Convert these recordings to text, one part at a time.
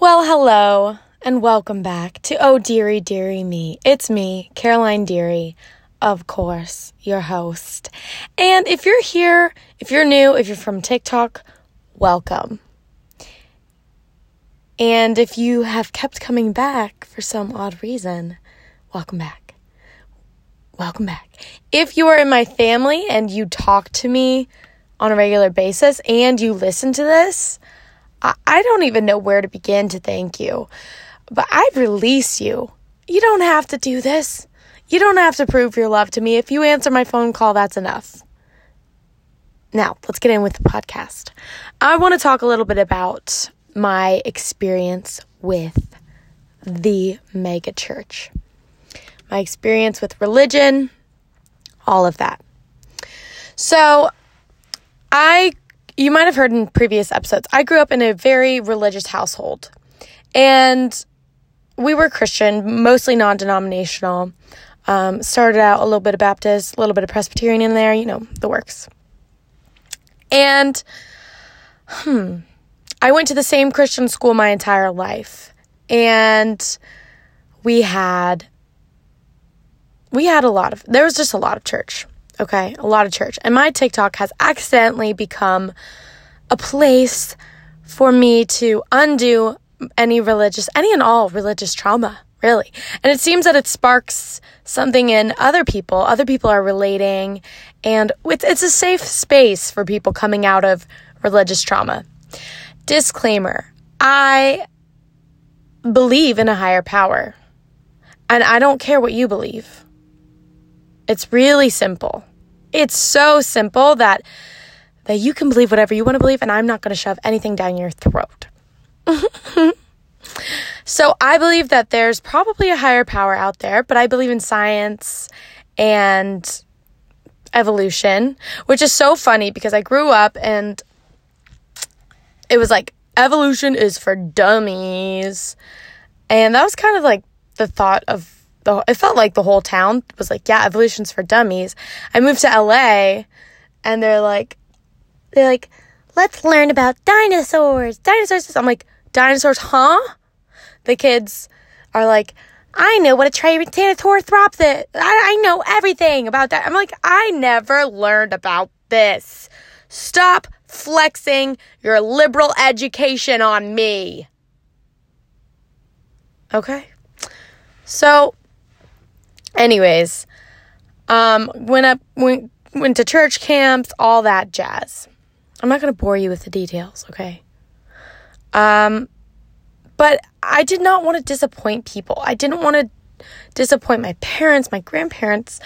Well, hello and welcome back to Oh Dearie Dearie Me. It's me, Caroline Dearie, of course, your host. And if you're here, if you're new, if you're from TikTok, welcome. And if you have kept coming back for some odd reason, welcome back. Welcome back. If you are in my family and you talk to me on a regular basis and you listen to this, I, don't even know where to begin to thank you. But I release you. You don't have to do this. You don't have to prove your love to me. If you answer my phone call, that's enough. Now, let's get in with the podcast. I want to talk a little bit about my experience with the mega church, my experience with religion, all of that. So, I, you might have heard in previous episodes, I grew up in a very religious household. And we were Christian, mostly non denominational. Um, started out a little bit of Baptist, a little bit of Presbyterian in there, you know, the works. And, hmm, I went to the same Christian school my entire life. And we had, we had a lot of, there was just a lot of church. Okay. A lot of church. And my TikTok has accidentally become a place for me to undo any religious, any and all religious trauma, really. And it seems that it sparks something in other people. Other people are relating, and it's, it's a safe space for people coming out of religious trauma. Disclaimer I believe in a higher power, and I don't care what you believe. It's really simple. It's so simple that that you can believe whatever you want to believe and I'm not going to shove anything down your throat. so I believe that there's probably a higher power out there, but I believe in science and evolution, which is so funny because I grew up and it was like evolution is for dummies. And that was kind of like the thought of the it felt like the whole town was like, yeah, evolution's for dummies. I moved to LA and they're like they're like, let's learn about dinosaurs. Dinosaurs. I'm like, dinosaurs, huh? The kids are like, I know what a Triceratops is. I, I know everything about that. I'm like, I never learned about this. Stop flexing your liberal education on me. Okay. So, anyways, um, went up, went, went to church camps, all that jazz. I'm not going to bore you with the details, okay? Um, but I did not want to disappoint people. I didn't want to disappoint my parents, my grandparents.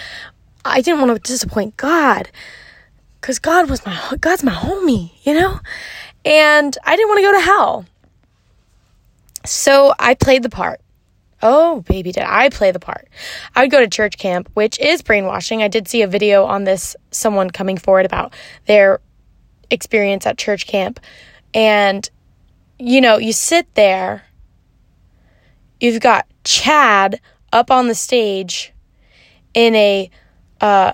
I didn't want to disappoint God because God was my God's my homie, you know, and I didn't want to go to hell. So I played the part. Oh, baby, did I play the part. I would go to church camp, which is brainwashing. I did see a video on this, someone coming forward about their experience at church camp. And, you know, you sit there, you've got Chad up on the stage in a uh,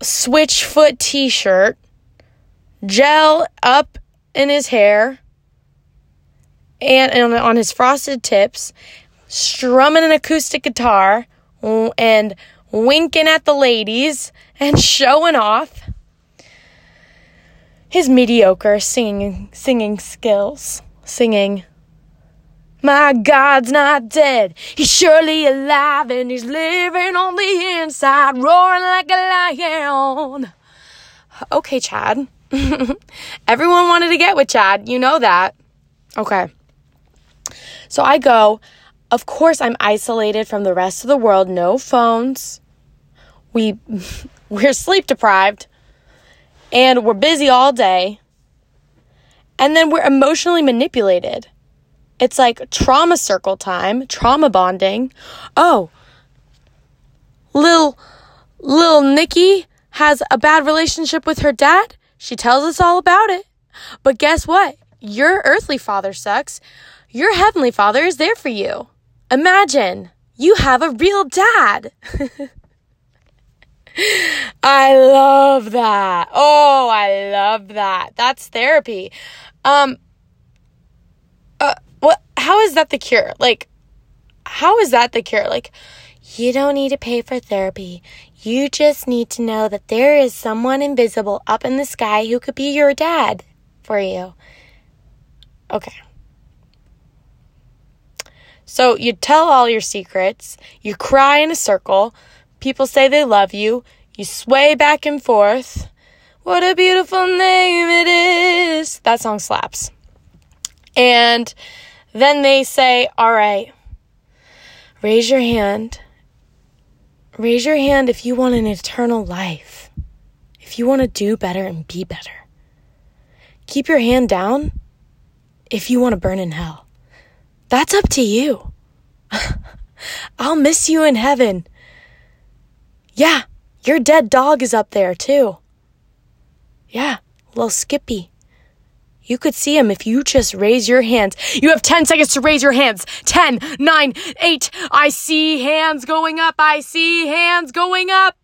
switchfoot t shirt, gel up in his hair, and, and on his frosted tips, strumming an acoustic guitar and winking at the ladies and showing off his mediocre singing singing skills. Singing my God's not dead. He's surely alive and he's living on the inside, roaring like a lion. Okay, Chad. Everyone wanted to get with Chad. You know that. Okay. So I go. Of course, I'm isolated from the rest of the world. No phones. We we're sleep deprived and we're busy all day. And then we're emotionally manipulated. It's like trauma circle time, trauma bonding. Oh, little little Nikki has a bad relationship with her dad. She tells us all about it. But guess what? Your earthly father sucks. Your heavenly father is there for you. Imagine you have a real dad. I love that. Oh, I love that. That's therapy. Um, uh, what how is that the cure? Like, how is that the cure? Like, you don't need to pay for therapy. You just need to know that there is someone invisible up in the sky who could be your dad for you. Okay. So you tell all your secrets, you cry in a circle, people say they love you, you sway back and forth. What a beautiful name it is. That song slaps. And then they say, All right, raise your hand Raise your hand if you want an eternal life, if you want to do better and be better. Keep your hand down if you want to burn in hell. That's up to you. I'll miss you in heaven. Yeah, your dead dog is up there too. Yeah, little Skippy. You could see him if you just raise your hands. You have 10 seconds to raise your hands. 10, 9, 8. I see hands going up. I see hands going up.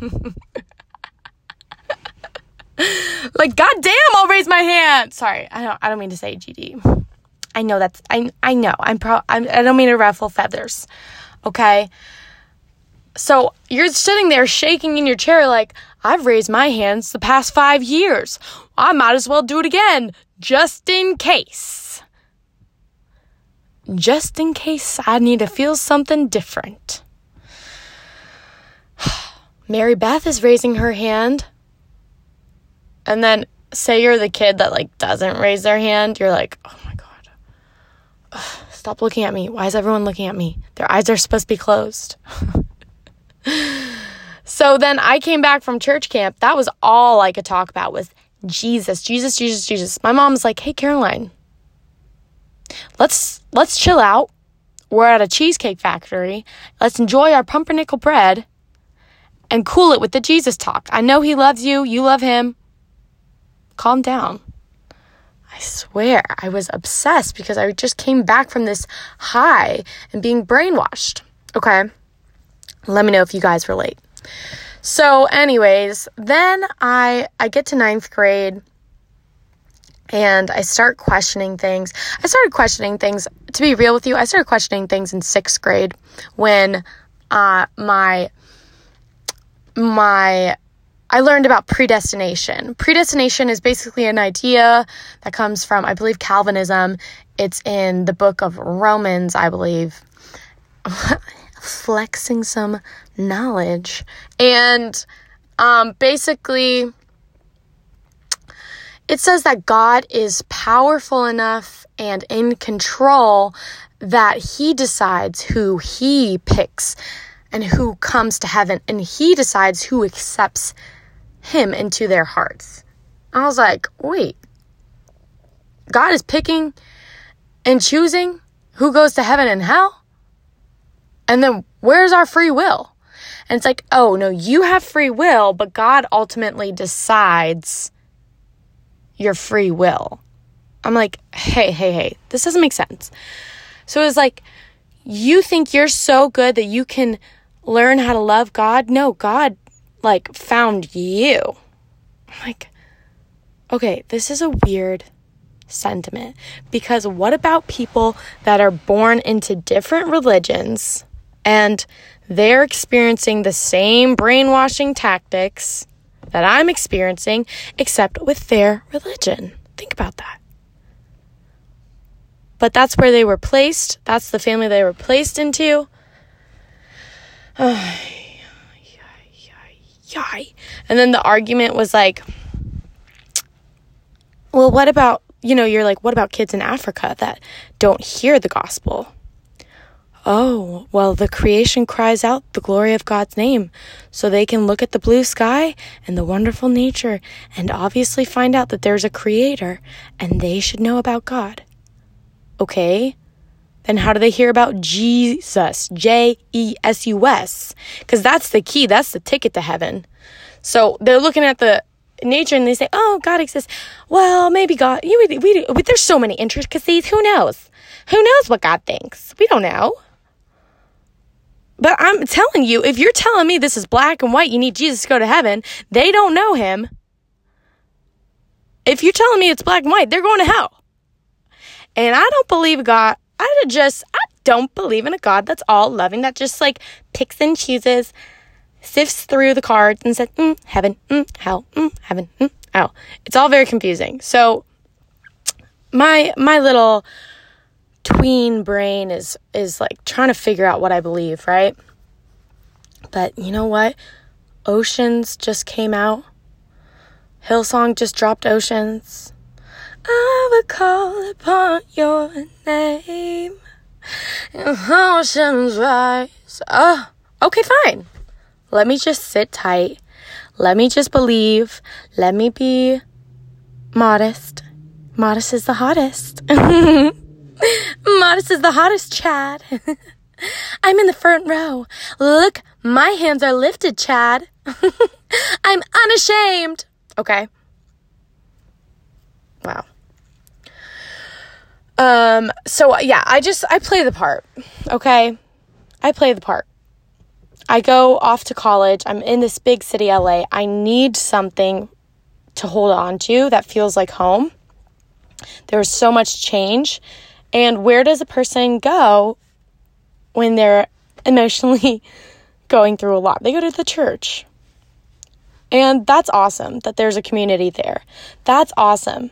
like goddamn, I'll raise my hand. Sorry, I don't I don't mean to say GD. I know that's I I know. I'm pro I'm, I don't mean to ruffle feathers. Okay? So, you're sitting there shaking in your chair like, I've raised my hands the past 5 years. I might as well do it again, just in case. Just in case I need to feel something different. Mary Beth is raising her hand. And then say you're the kid that like doesn't raise their hand, you're like, "Oh. Stop looking at me. Why is everyone looking at me? Their eyes are supposed to be closed." so then I came back from church camp. That was all I could talk about was Jesus, Jesus, Jesus, Jesus. My mom's like, "Hey Caroline, let's let's chill out. We're at a cheesecake factory. Let's enjoy our pumpernickel bread and cool it with the Jesus talk. I know he loves you, you love him. Calm down." I swear, I was obsessed because I just came back from this high and being brainwashed. Okay? Let me know if you guys relate. So, anyways, then I I get to ninth grade and I start questioning things. I started questioning things. To be real with you, I started questioning things in sixth grade when uh, my my I learned about predestination. Predestination is basically an idea that comes from, I believe, Calvinism. It's in the book of Romans, I believe. Flexing some knowledge. And um, basically, it says that God is powerful enough and in control that he decides who he picks and who comes to heaven, and he decides who accepts him into their hearts. I was like, wait, God is picking and choosing who goes to heaven and hell? And then where's our free will? And it's like, oh, no, you have free will, but God ultimately decides your free will. I'm like, hey, hey, hey, this doesn't make sense. So it was like, you think you're so good that you can learn how to love God? No, God, like, found you. I'm like, okay, this is a weird sentiment because what about people that are born into different religions and they're experiencing the same brainwashing tactics that I'm experiencing, except with their religion. Think about that. But that's where they were placed. That's the family they were placed into. and then the argument was like, well, what about, you know, you're like, what about kids in Africa that don't hear the gospel? Oh, well, the creation cries out the glory of God's name, so they can look at the blue sky and the wonderful nature and obviously find out that there's a creator and they should know about God. Okay? Then how do they hear about Jesus? J E S U S. Because that's the key, that's the ticket to heaven. So they're looking at the nature and they say, oh, God exists. Well, maybe God, you, we, we, there's so many intricacies. Who knows? Who knows what God thinks? We don't know. But I'm telling you, if you're telling me this is black and white, you need Jesus to go to heaven, they don't know him. If you're telling me it's black and white, they're going to hell. And I don't believe God I just, I don't believe in a God that's all loving, that just like picks and chooses, sifts through the cards and says, mm, heaven, mm, hell, mm, heaven, mm, hell. It's all very confusing. So my, my little tween brain is, is like trying to figure out what I believe, right? But you know what? Oceans just came out. Hillsong just dropped Oceans. I will call upon your name. Oceans rise. Oh, okay, fine. Let me just sit tight. Let me just believe. Let me be modest. Modest is the hottest. modest is the hottest, Chad. I'm in the front row. Look, my hands are lifted, Chad. I'm unashamed. Okay. Wow. Um so yeah, I just I play the part. Okay? I play the part. I go off to college. I'm in this big city LA. I need something to hold on to that feels like home. There's so much change. And where does a person go when they're emotionally going through a lot? They go to the church. And that's awesome that there's a community there. That's awesome.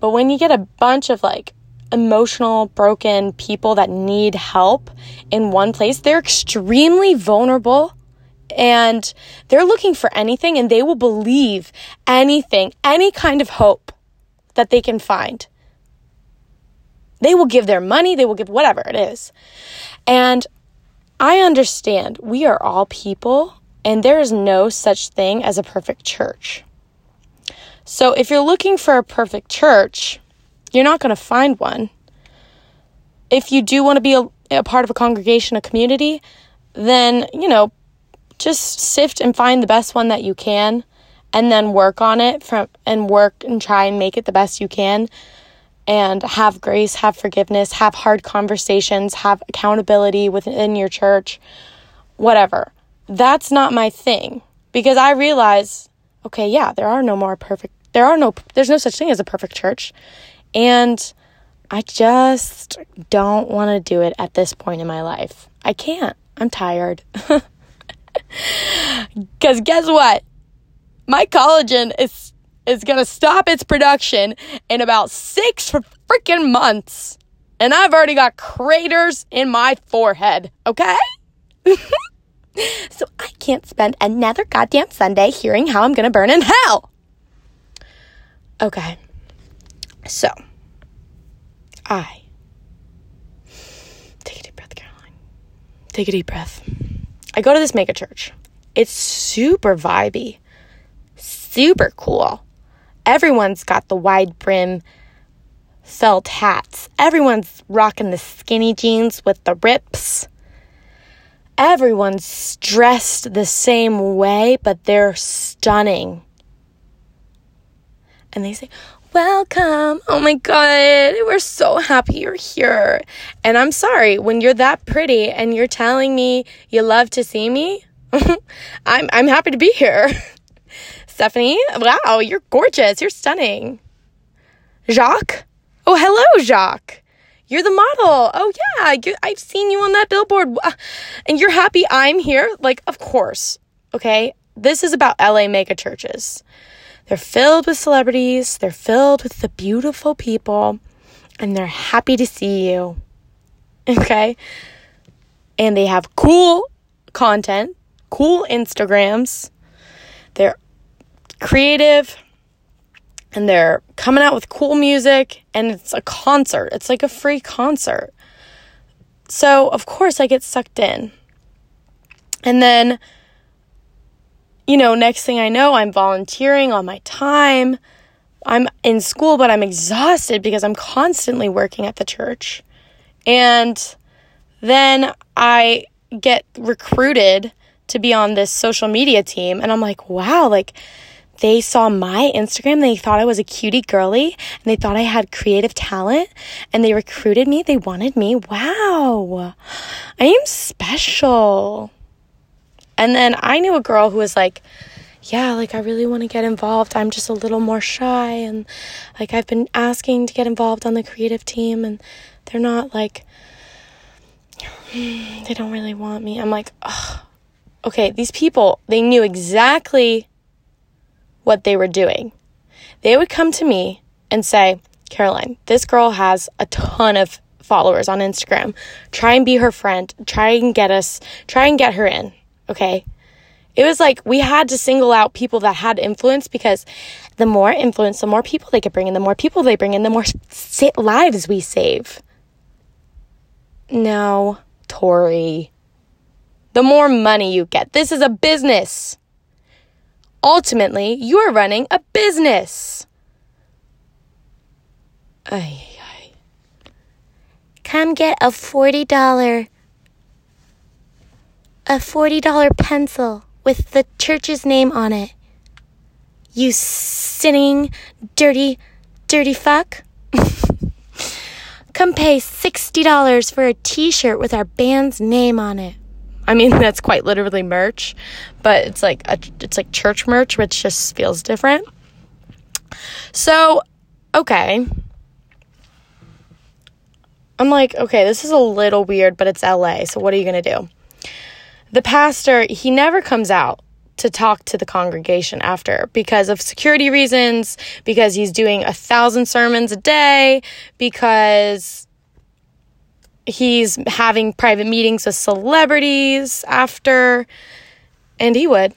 But when you get a bunch of like emotional, broken people that need help in one place, they're extremely vulnerable and they're looking for anything and they will believe anything, any kind of hope that they can find. They will give their money, they will give whatever it is. And I understand we are all people and there is no such thing as a perfect church. So if you're looking for a perfect church, you're not going to find one. If you do want to be a, a, part of a congregation, a community, then, you know, just sift and find the best one that you can and then work on it from and work and try and make it the best you can and have grace, have forgiveness, have hard conversations, have accountability within your church, whatever. That's not my thing because I realize, okay, yeah, there are no more perfect, there are no, there's no such thing as a perfect church. And I just don't want to do it at this point in my life. I can't. I'm tired. Because guess what? My collagen is is going to stop its production in about six freaking months. And I've already got craters in my forehead, okay? so I can't spend another goddamn Sunday hearing how I'm going to burn in hell. Okay. So, I. Take a deep breath, Caroline. Take a deep breath. I go to this mega church. It's super vibey, super cool. Everyone's got the wide brim felt hats. Everyone's rocking the skinny jeans with the rips. Everyone's dressed the same way, but they're stunning. And they say, Welcome. Oh my God. We're so happy you're here. And I'm sorry, when you're that pretty and you're telling me you love to see me, I'm, I'm happy to be here. Stephanie, wow, you're gorgeous. You're stunning. Jacques? Oh, hello, Jacques. You're the model. Oh, yeah, I've seen you on that billboard. And you're happy I'm here? Like, of course. Okay. This is about LA mega churches. They're filled with celebrities, they're filled with the beautiful people, and they're happy to see you. Okay. And they have cool content, cool Instagrams. They're creative and they're coming out with cool music and it's a concert. It's like a free concert. So, of course, I get sucked in. And then, you know, next thing I know, I'm volunteering all my time. I'm in school, but I'm exhausted because I'm constantly working at the church. And then I get recruited to be on this social media team. And I'm like, wow, like, they saw my Instagram. They thought I was a cutie girly and they thought I had creative talent and they recruited me. They wanted me. Wow. I am special. And then I knew a girl who was like, yeah, like I really want to get involved. I'm just a little more shy and like I've been asking to get involved on the creative team and they're not like they don't really want me. I'm like, okay, these people, they knew exactly what they were doing. They would come to me and say, Caroline, this girl has a ton of followers on Instagram. Try and be her friend. Try and get us, try and get her in. Okay. It was like we had to single out people that had influence because the more influence, the more people they could bring in, the more people they bring in, the more lives we save. No, Tori. The more money you get. This is a business. Ultimately, you are running a business. Ay, ay. Come get a $40 a $40 pencil with the church's name on it. You sinning, dirty, dirty fuck. Come pay $60 for a t shirt with our band's name on it. I mean, that's quite literally merch, but it's like a, it's like church merch, which just feels different. So, okay. I'm like, okay, this is a little weird, but it's LA, so what are you going to do? The pastor, he never comes out to talk to the congregation after because of security reasons, because he's doing a thousand sermons a day, because he's having private meetings with celebrities after, and he would,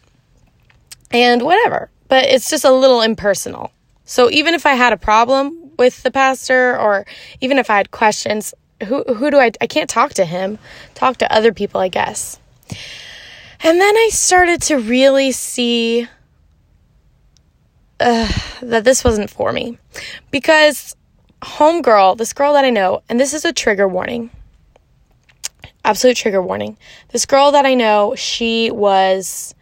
and whatever. But it's just a little impersonal. So even if I had a problem with the pastor, or even if I had questions, who who do I? I can't talk to him. Talk to other people, I guess. And then I started to really see uh, that this wasn't for me. Because homegirl, this girl that I know, and this is a trigger warning. Absolute trigger warning. This girl that I know, she was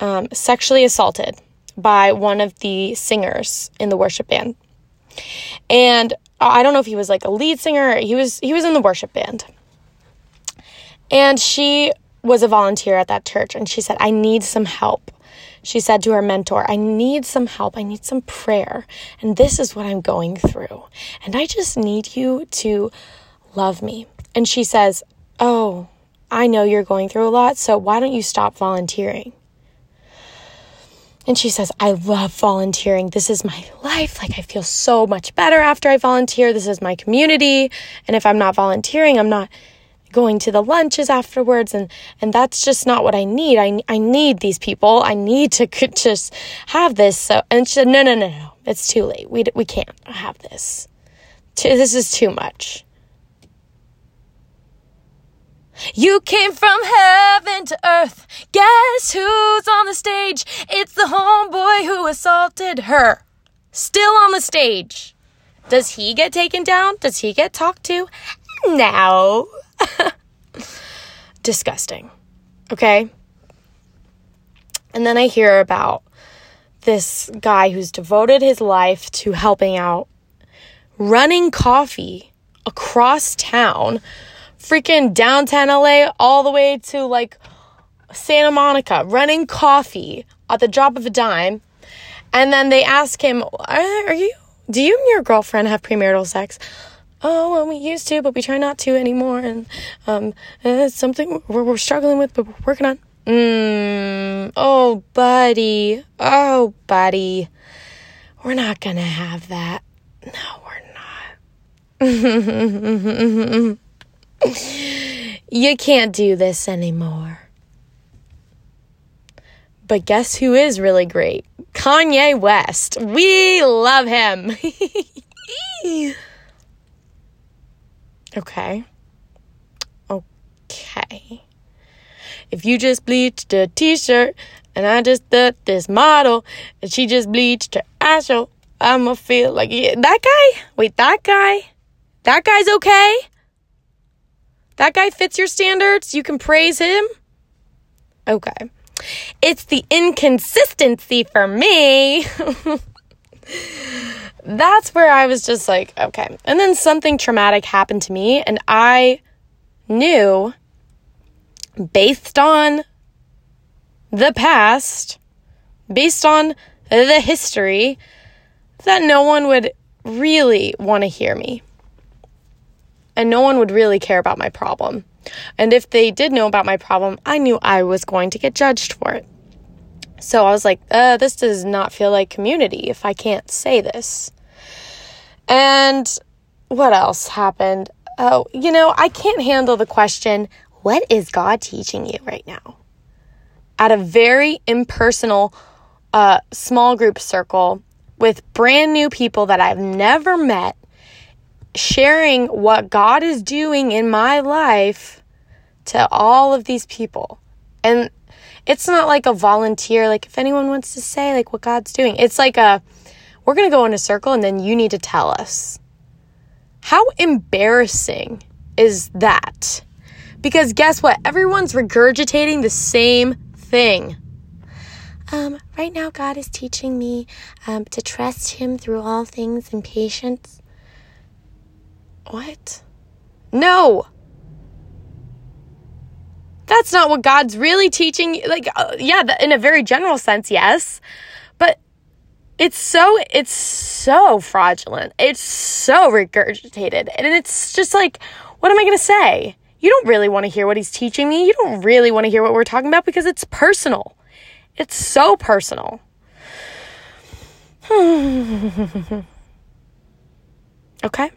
um, sexually assaulted by one of the singers in the worship band. And I don't know if he was like a lead singer, he was he was in the worship band. And she was a volunteer at that church and she said, I need some help. She said to her mentor, I need some help. I need some prayer. And this is what I'm going through. And I just need you to love me. And she says, Oh, I know you're going through a lot, so why don't you stop volunteering? And she says, I love volunteering. This is my life. Like, I feel so much better after I volunteer. This is my community. And if I'm not volunteering, I'm not going to the lunches afterwards and and that's just not what I need. I I need these people. I need to just have this. So and she said, "No, no, no, no. It's too late. We we can't have this. This is too much." You came from heaven to earth. Guess who's on the stage? It's the homeboy who assaulted her. Still on the stage. Does he get taken down? Does he get talked to? No. Disgusting. Okay? And then I hear about this guy who's devoted his life to helping out running coffee across town, freaking downtown LA, all the way to like Santa Monica, running coffee at the drop of a dime. And then they ask him, are, are you, do you and your girlfriend have premarital sex? Oh well we used to but we try not to anymore. And um it's something we're, we're struggling with but we're working on. Mm, oh buddy. Oh buddy. We're not gonna have that. No we're not. You can't do this anymore. But guess who is really great? Kanye west. We love him Okay. Okay. If you just bleached a t shirt and I just did this model and she just bleached her asshole, I'ma feel like yeah, that guy? Wait, that guy? That guy's okay? That guy fits your standards? You can praise him? Okay. It's the inconsistency for me. that's where I was just like, okay. And then something traumatic happened to me, and I knew based on the past based on the history that no one would really want to hear me. And no one would really care about my problem. And if they did know about my problem, I knew I was going to get judged for it. So I was like, uh, this does not feel like community if I can't say this. And what else happened? Oh, you know, I can't handle the question, what is God teaching you right now? At a very impersonal, uh, small group circle with brand new people that I've never met, sharing what God is doing in my life to all of these people. And it's not like a volunteer, like if anyone wants to say like what God's doing. It's like a we're going to go in a circle and then you need to tell us. How embarrassing is that? Because guess what? Everyone's regurgitating the same thing. Um, right now, God is teaching me um, to trust Him through all things and patience. What? No! That's not what God's really teaching. Like, uh, yeah, in a very general sense, yes. But it's so, it's so fraudulent. It's so regurgitated. And it's just like, what am I going to say? You don't really want to hear what he's teaching me. You don't really want to hear what we're talking about because it's personal. It's so personal. okay?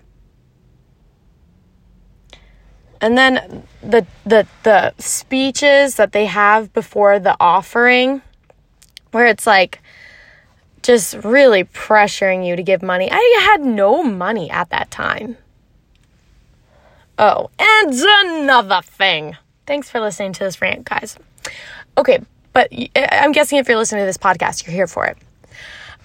And then the the the speeches that they have before the offering where it's like just really pressuring you to give money. I had no money at that time. Oh, and another thing. Thanks for listening to this rant, guys. Okay, but I'm guessing if you're listening to this podcast, you're here for it.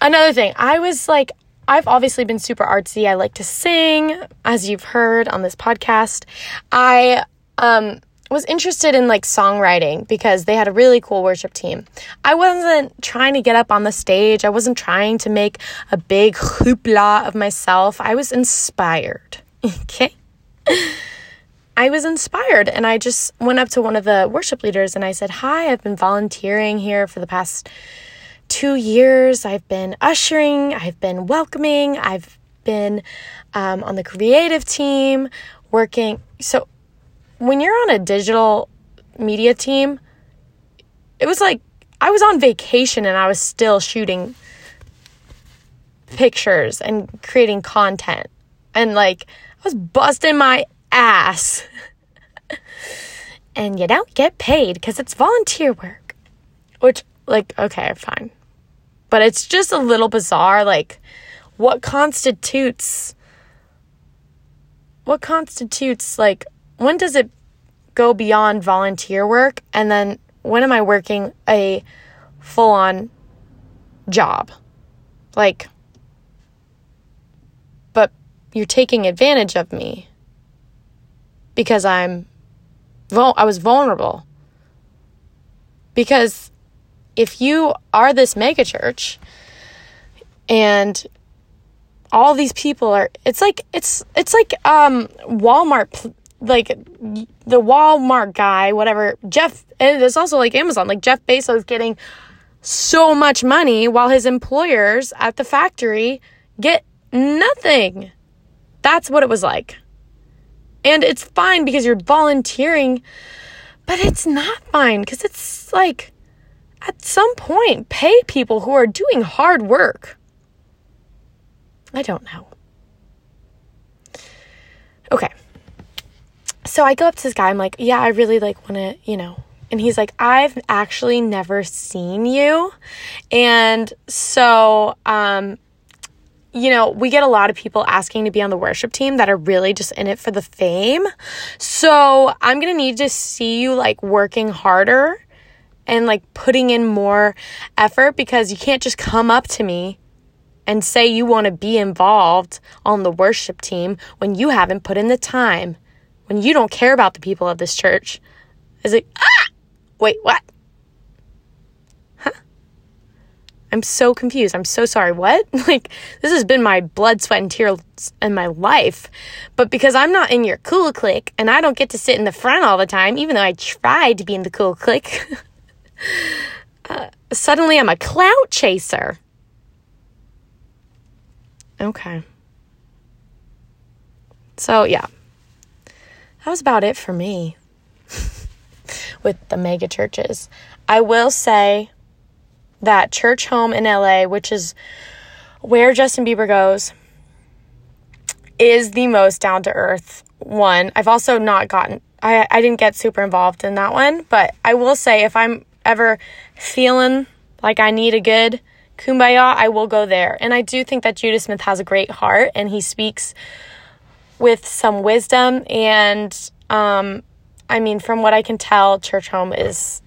Another thing, I was like, I've obviously been super artsy. I like to sing, as you've heard on this podcast. I um, was interested in like songwriting because they had a really cool worship team. I wasn't trying to get up on the stage, I wasn't trying to make a big hoopla of myself. I was inspired. Okay. I was inspired and I just went up to one of the worship leaders and I said, Hi, I've been volunteering here for the past two years. I've been ushering, I've been welcoming, I've been um, on the creative team working. So when you're on a digital media team, it was like I was on vacation and I was still shooting pictures and creating content. And like I was busting my ass. and you don't get paid because it's volunteer work. Which, like, okay, fine. But it's just a little bizarre. Like, what constitutes. What constitutes, like, when does it go beyond volunteer work? And then when am I working a full on job? Like, but you're taking advantage of me because I'm I was vulnerable. Because if you are this megachurch and all these people are it's like it's it's like um Walmart like the Walmart guy whatever Jeff and it's also like Amazon like Jeff Bezos getting so much money while his employers at the factory get nothing. That's what it was like. And it's fine because you're volunteering, but it's not fine because it's like at some point, pay people who are doing hard work. I don't know. Okay. So I go up to this guy. I'm like, yeah, I really like want to, you know. And he's like, I've actually never seen you. And so um, you know, we get a lot of people asking to be on the worship team that are really just in it for the fame. So I'm going to need to see you like working harder and like putting in more effort because you can't just come up to me and say you want to be involved on the worship team when you haven't put in the time, when you don't care about the people of this church. Is it, ah, wait, what? I'm so confused. I'm so sorry. What? Like, this has been my blood, sweat, and tears in my life. But because I'm not in your cool clique and I don't get to sit in the front all the time, even though I tried to be in the cool clique, uh, suddenly I'm a clout chaser. Okay. So, yeah. That was about it for me with the mega churches. I will say that Churchome in LA, which is where Justin Bieber goes, is the most down to earth one. I've also not gotten, I, I didn't get super involved in that one, but I will say if I'm ever feeling like I need a good kumbaya, I will go there. And I do think that Judah Smith has a great heart and he speaks with some wisdom. And um, I mean, from what I can tell, Churchome is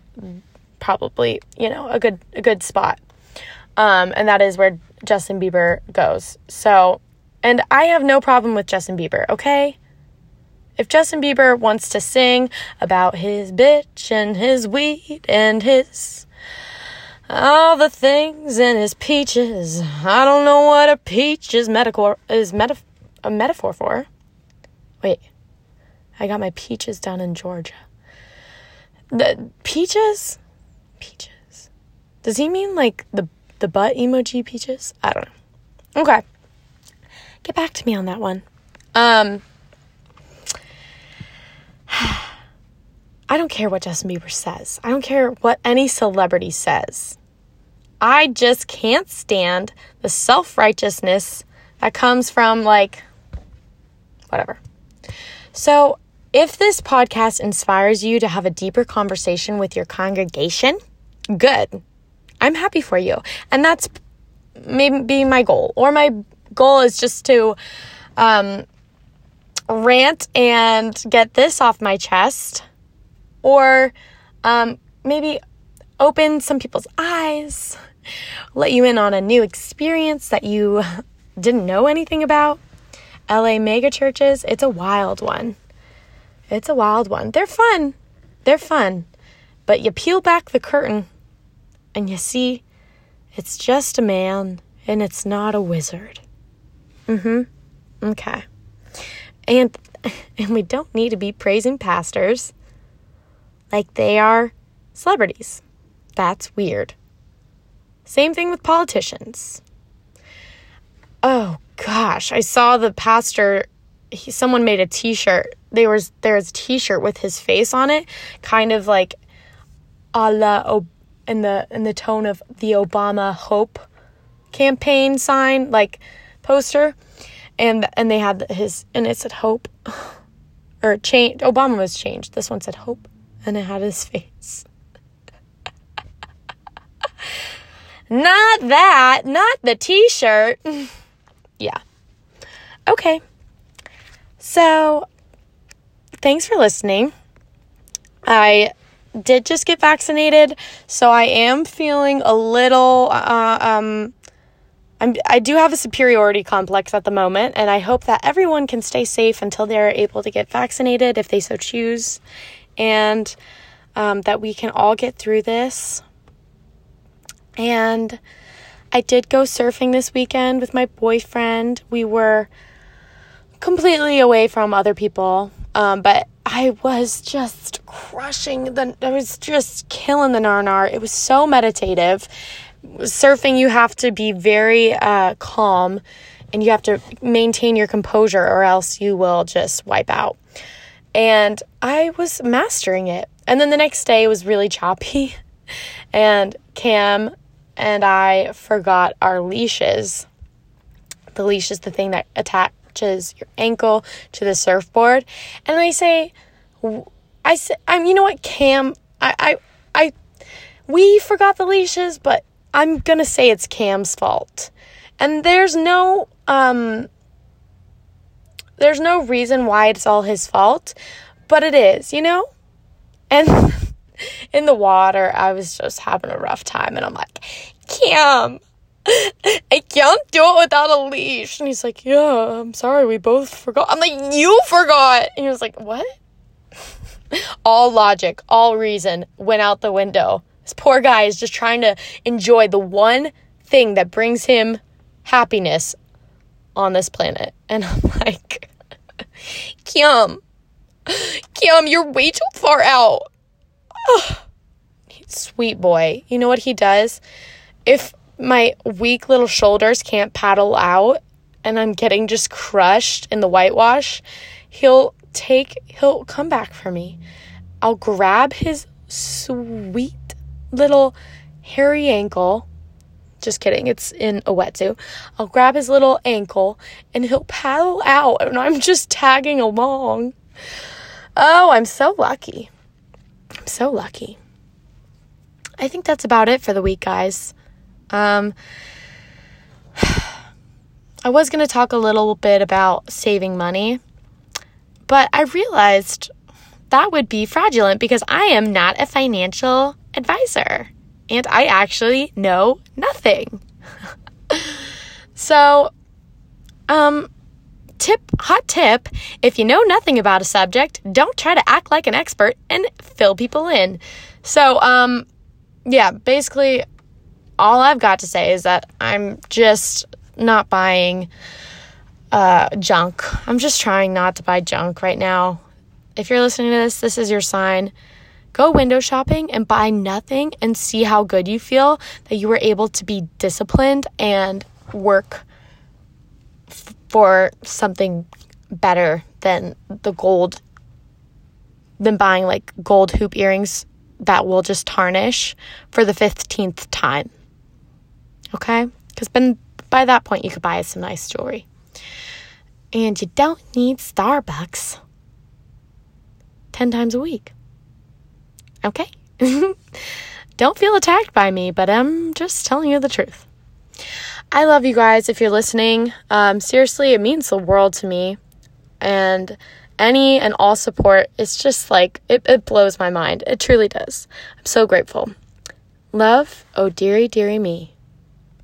probably, you know, a good a good spot. Um, and that is where Justin Bieber goes. So, and I have no problem with Justin Bieber, okay? If Justin Bieber wants to sing about his bitch and his weed and his all the things and his peaches, I don't know what a peach is metaphor is meta, a metaphor for. Wait, I got my peaches down in Georgia. The peaches, peaches. Does he mean like the the butt emoji peaches? I don't know. Okay, get back to me on that one. Um. I don't care what Justin Bieber says. I don't care what any celebrity says. I just can't stand the self righteousness that comes from, like, whatever. So, if this podcast inspires you to have a deeper conversation with your congregation, good. I'm happy for you. And that's maybe my goal. Or my goal is just to um, rant and get this off my chest or um, maybe open some people's eyes, let you in on a new experience that you didn't know anything about. LA mega churches, it's a wild one. It's a wild one. They're fun. They're fun. But you peel back the curtain and you see it's just a man and it's not a wizard. Mm Mhm. Okay. And and we don't need to be praising pastors like they are celebrities. That's weird. Same thing with politicians. Oh gosh, I saw the pastor he, someone made a t-shirt. There was there was a t-shirt with his face on it, kind of like a la in the in the tone of the Obama Hope campaign sign, like poster. And and they had his and it said hope or change Obama was changed. This one said hope and it had his face. not that, not the t shirt. yeah. Okay. So, thanks for listening. I did just get vaccinated, so I am feeling a little uh, um, I'm, I do have a superiority complex at the moment, and I hope that everyone can stay safe until they're able to get vaccinated if they so choose and um, that we can all get through this. And I did go surfing this weekend with my boyfriend. We were completely away from other people, um, but I was just crushing the. I was just killing the narnar. It was so meditative. Surfing, you have to be very uh, calm, and you have to maintain your composure, or else you will just wipe out and I was mastering it. And then the next day was really choppy, and Cam and I forgot our leashes. The leash is the thing that attaches your ankle to the surfboard, and I say, I said, I'm. You know what, Cam? I, I, I, we forgot the leashes, but I'm gonna say it's Cam's fault. And there's no um there's no reason why it's all his fault, but it is, you know? And in the water, I was just having a rough time, and I'm like, Cam, I can't do it without a leash. And he's like, Yeah, I'm sorry, we both forgot. I'm like, You forgot. And he was like, What? all logic, all reason went out the window. This poor guy is just trying to enjoy the one thing that brings him happiness on this planet. And I'm like, Kim, Kim, you're way too far out. sweet boy. You know what he does? If my weak little shoulders can't paddle out and I'm getting just crushed in the whitewash, he'll take, he'll come back for me. I'll grab his sweet little hairy ankle. Just kidding, it's in a wetsuit. I'll grab his little ankle and he'll paddle out and I'm just tagging along. Oh, I'm so lucky. I'm so lucky. I think that's about it for the week, guys. Um, I was going to talk a little bit about saving money, but I realized that would be fraudulent because I am not a financial advisor and I actually know nothing. so, um, tip, hot tip if you know nothing about a subject, don't try to act like an expert and fill people in. So, um, yeah, basically, all I've got to say is that I'm just not buying uh, junk. I'm just trying not to buy junk right now. If you're listening to this, this is your sign. Go window shopping and buy nothing and see how good you feel that you were able to be disciplined and work f- for something better than the gold, than buying like gold hoop earrings that will just tarnish for the 15th time. Okay? Because by that point, you could buy some nice jewelry. And you don't need Starbucks 10 times a week. Okay? don't feel attacked by me, but I'm just telling you the truth. I love you guys if you're listening. Um, seriously, it means the world to me. And any and all support it's just like, it, it blows my mind. It truly does. I'm so grateful. Love, oh dearie, dearie me.